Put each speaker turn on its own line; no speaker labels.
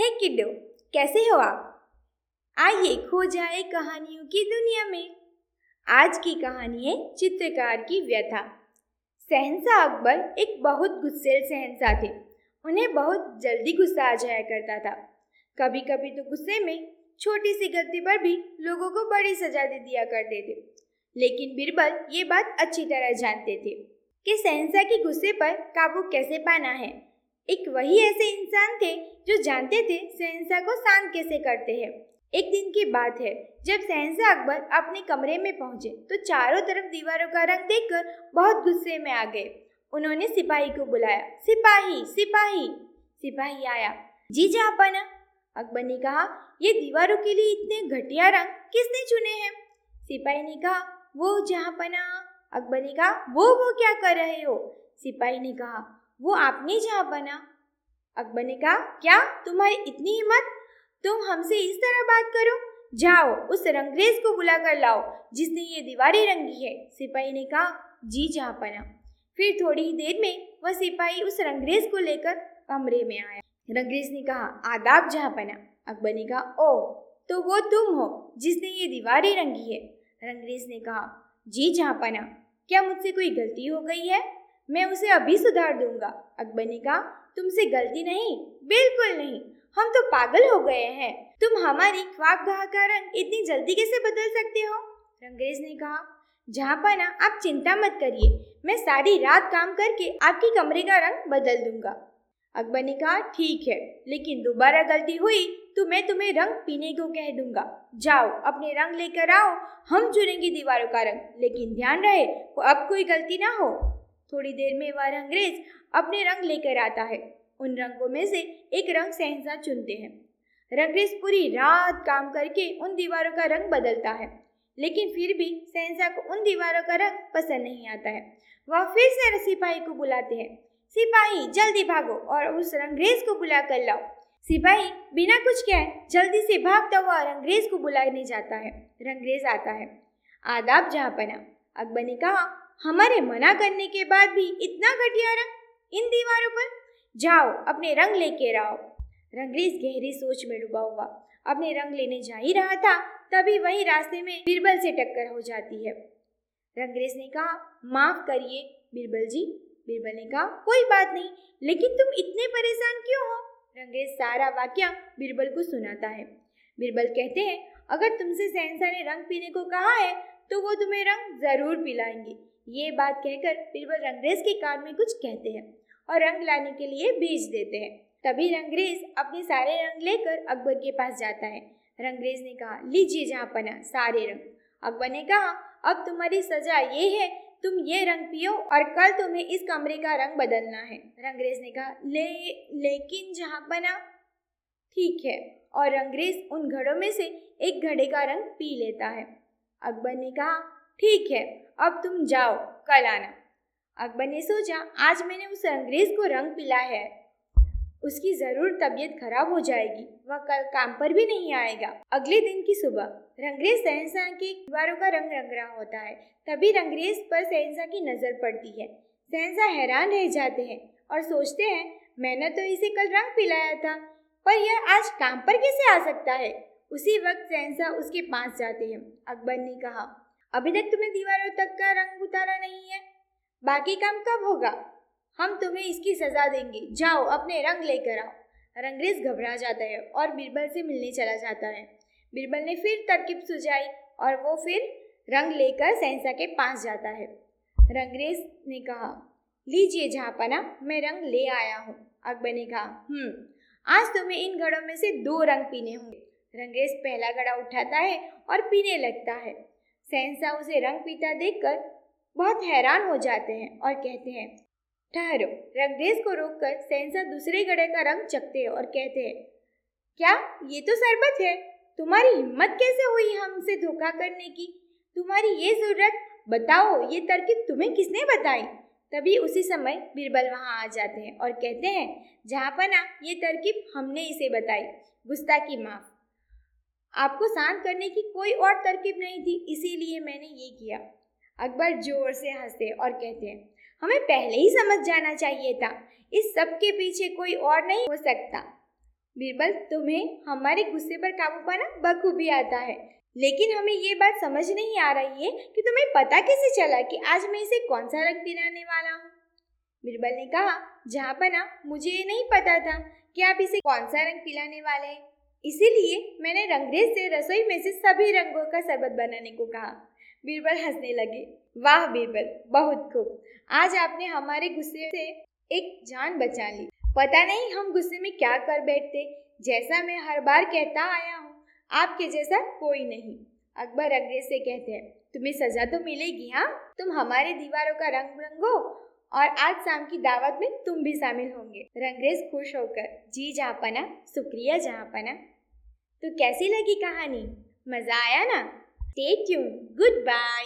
हे किड्डो, कैसे हो आप? आइए खो जाए कहानियों की दुनिया में। आज की कहानी है चित्रकार की व्यथा। सहनसा अकबर एक बहुत गुस्सेल सहनसा थे। उन्हें बहुत जल्दी गुस्सा आ जाया करता था। कभी कभी तो गुस्से में छोटी सी गलती पर भी लोगों को बड़ी सजा दे दिया करते थे। लेकिन बिरबल ये बात अच्छी तरह जानते थे कि सहनसा के गुस्से पर काबू कैसे पाना है। एक वही ऐसे इंसान थे जो जानते थे सहनसा को शांत कैसे करते हैं। एक दिन की बात है, जब सहनसा अकबर अपने कमरे में पहुँचे तो चारों तरफ़ दीवारों का रंग देखकर बहुत गुस्से में आ गए। उन्होंने सिपाही को बुलाया, सिपाही सिपाही! सिपाही आया, जी जापाना अकबर ने कहा, ये दीवारों के लिए इतने घटिया रंग किसने चुने हैं? सिपाही ने कहा, वो जहाँ पना अकबर ने कहा, वो वो क्या कर रहे हो? सिपाही ने कहा वो आपने जहाँ बना। अकबर ने कहा क्या? तुम्हारी इतनी हिम्मत? तुम हमसे इस तरह बात करो। जाओ, उस रंगरेज को बुला कर लाओ, जिसने ये दीवारें रंगी है। सिपाही ने कहा, जी, जहाँ पना फिर थोड़ी ही देर में वह सिपाही उस रंगरेज को लेकर कमरे में आया। रंगरेज ने कहा, आदाब, जहाँ पना अकबर ने कहा ओ तो वो तुम हो, जिसने ये दीवारें रंगी है। रंगरेज ने कहा, जी, जहाँ पना क्या मुझसे कोई गलती हो गई है? मैं उसे अभी सुधार दूँगा। अकबर ने कहा, तुमसे गलती नहीं, बिल्कुल नहीं। हम तो पागल हो गए हैं। तुम हमारी ख्वाब गाह का रंग इतनी जल्दी कैसे बदल सकते हो? रंगरेज ने कहा, जहाँ पाना, आप चिंता मत करिए। मैं सारी रात काम करके आपकी कमरे का रंग बदल दूँगा। अकबर ने कहा, ठीक है, लेकिन दोबारा गलती हुई तो मैं तुम्हें रंग पीने को कह दूँगा। जाओ, अपने रंग लेकर आओ। हम चुनेंगे दीवारों का रंग। लेकिन ध्यान रहे, अब कोई गलती ना हो। थोड़ी देर में वह अंग्रेज़ अपने रंग लेकर आता है। उन रंगों में से एक रंग सहसा चुनते हैं। रंगरेज पूरी रात काम करके उन दीवारों का रंग बदलता है, लेकिन फिर भी सहसा को उन दीवारों का रंग पसंद नहीं आता है। वह फिर से सिपाही को बुलाते हैं। सिपाही, जल्दी भागो और उस रंगरेज को बुला कर लाओ। सिपाही बिना कुछ कहे जल्दी से भागता हुआ रंगरेज को बुलाने जाता है। रंगरेज आता है। आदाब जहाँ पना। अकबर ने कहा हमारे मना करने के बाद भी इतना घटिया रंग इन दीवारों पर? जाओ, अपने रंग लेके आओ। रंगरेज गहरी सोच में डूबा हुआ। अपने रंग लेने जा ही रहा था, तभी वही रास्ते में बीरबल से टक्कर हो जाती है। रंगरेज ने कहा, माफ़ करिए बीरबल जी। बीरबल ने कहा, कोई बात नहीं, लेकिन तुम इतने परेशान क्यों हो? रंगरेज सारा वाक्य बीरबल को सुनाता है। बीरबल कहते हैं, अगर तुमसे सहनसा ने रंग पीने को कहा है तो वो तुम्हें रंग ज़रूर पिलाएँगे। ये बात कहकर बीरबल रंगरेज के कान में कुछ कहते हैं और रंग लाने के लिए भेज देते हैं। तभी रंगरेज अपने सारे रंग लेकर अकबर के पास जाता है। रंगरेज ने कहा, लीजिए जहाँ पना, सारे रंग। अकबर ने कहा, अब तुम्हारी सजा ये है, तुम ये रंग पियो और कल तुम्हें इस कमरे का रंग बदलना है। रंगरेज ने कहा, ले, लेकिन जहाँ पना? ठीक है। और रंगरेज उन घड़ों में से एक घड़े का रंग पी लेता है। अकबर ने कहा ठीक है, अब तुम जाओ, कल आना। अकबर ने सोचा, आज मैंने उस अंग्रेज़ को रंग पिला है। उसकी ज़रूर तबीयत खराब हो जाएगी, वह कल काम पर भी नहीं आएगा। अगले दिन की सुबह, रंगरेज सहनसा के दीवारों का रंग रंग रहा होता है, तभी रंगरेज पर सहनसा की नज़र पड़ती है। सहनसा हैरान रह जाते हैं और सोचते हैं, मैंने तो इसे कल रंग पिलाया था, पर यह आज काम पर कैसे आ सकता है? उसी वक्त सहनसा उसके पास जाते हैं। अकबर ने कहा अभी तक तुम्हें दीवारों तक का रंग उतारा नहीं है। बाकी काम कब होगा? हम तुम्हें इसकी सजा देंगे। जाओ, अपने रंग लेकर आओ। रंगरेज घबरा जाता है और बीरबल से मिलने चला जाता है। बीरबल ने फिर तरकीब सुझाई और वो फिर रंग लेकर सहसा के पास जाता है। रंगरेज ने कहा, लीजिए जहाँपना, मैं रंग ले आया हूँ। अकबर ने कहा हम्म आज तुम्हें इन घड़ों में से दो रंग पीने होंगे। रंगरेज पहला घड़ा उठाता है और पीने लगता है। सहनसा उसे रंग पीता देखकर बहुत हैरान हो जाते हैं और कहते हैं, ठहरो रंगरेज को रोककर सहनसा दूसरे गड़े का रंग चखते हैं और कहते हैं, क्या ये तो शरबत है? तुम्हारी हिम्मत कैसे हुई हमसे धोखा करने की? तुम्हारी ये ज़रूरत? बताओ, ये तरकीब तुम्हें किसने बताई? तभी उसी समय बीरबल वहाँ आ जाते हैं और कहते हैं, जहाँ पना, ये तरकीब हमने इसे बताई। गुस्ताखी माफ़। आपको शांत करने की कोई और तरकीब नहीं थी, इसीलिए मैंने ये किया। अकबर ज़ोर से हँसते और कहते हैं, हमें पहले ही समझ जाना चाहिए था, इस सब के पीछे कोई और नहीं हो सकता। बीरबल, तुम्हें हमारे गुस्से पर काबू पाना बखूबी आता है, लेकिन हमें ये बात समझ नहीं आ रही है कि तुम्हें पता कैसे चला कि आज मैं इसे कौन सा रंग पिलाने वाला हूँ? बीरबल ने कहा, जहाँ पना मुझे ये नहीं पता था कि आप इसे कौन सा रंग पिलाने वाले हैं। इसीलिए मैंने रंगरेज से रसोई में से सभी रंगों का शरबत बनाने को कहा। बीरबल हंसने लगे। वाह, बीरबल, बहुत खूब। आज आपने हमारे गुस्से से एक जान बचा ली। पता नहीं हम गुस्से में क्या कर बैठते, जैसा मैं हर बार कहता आया हूँ, आपके जैसा कोई नहीं। अकबर अंग्रेज़ से कहते हैं, तुम्हें सजा तो मिलेगी हाँ? तुम हमारे दीवारों का रंग रंगो और आज शाम की दावत में तुम भी शामिल होंगे। रंगरेज खुश होकर, जी जहाँपना शुक्रिया जहाँपना तो कैसी लगी कहानी? मज़ा आया ना? Take you good bye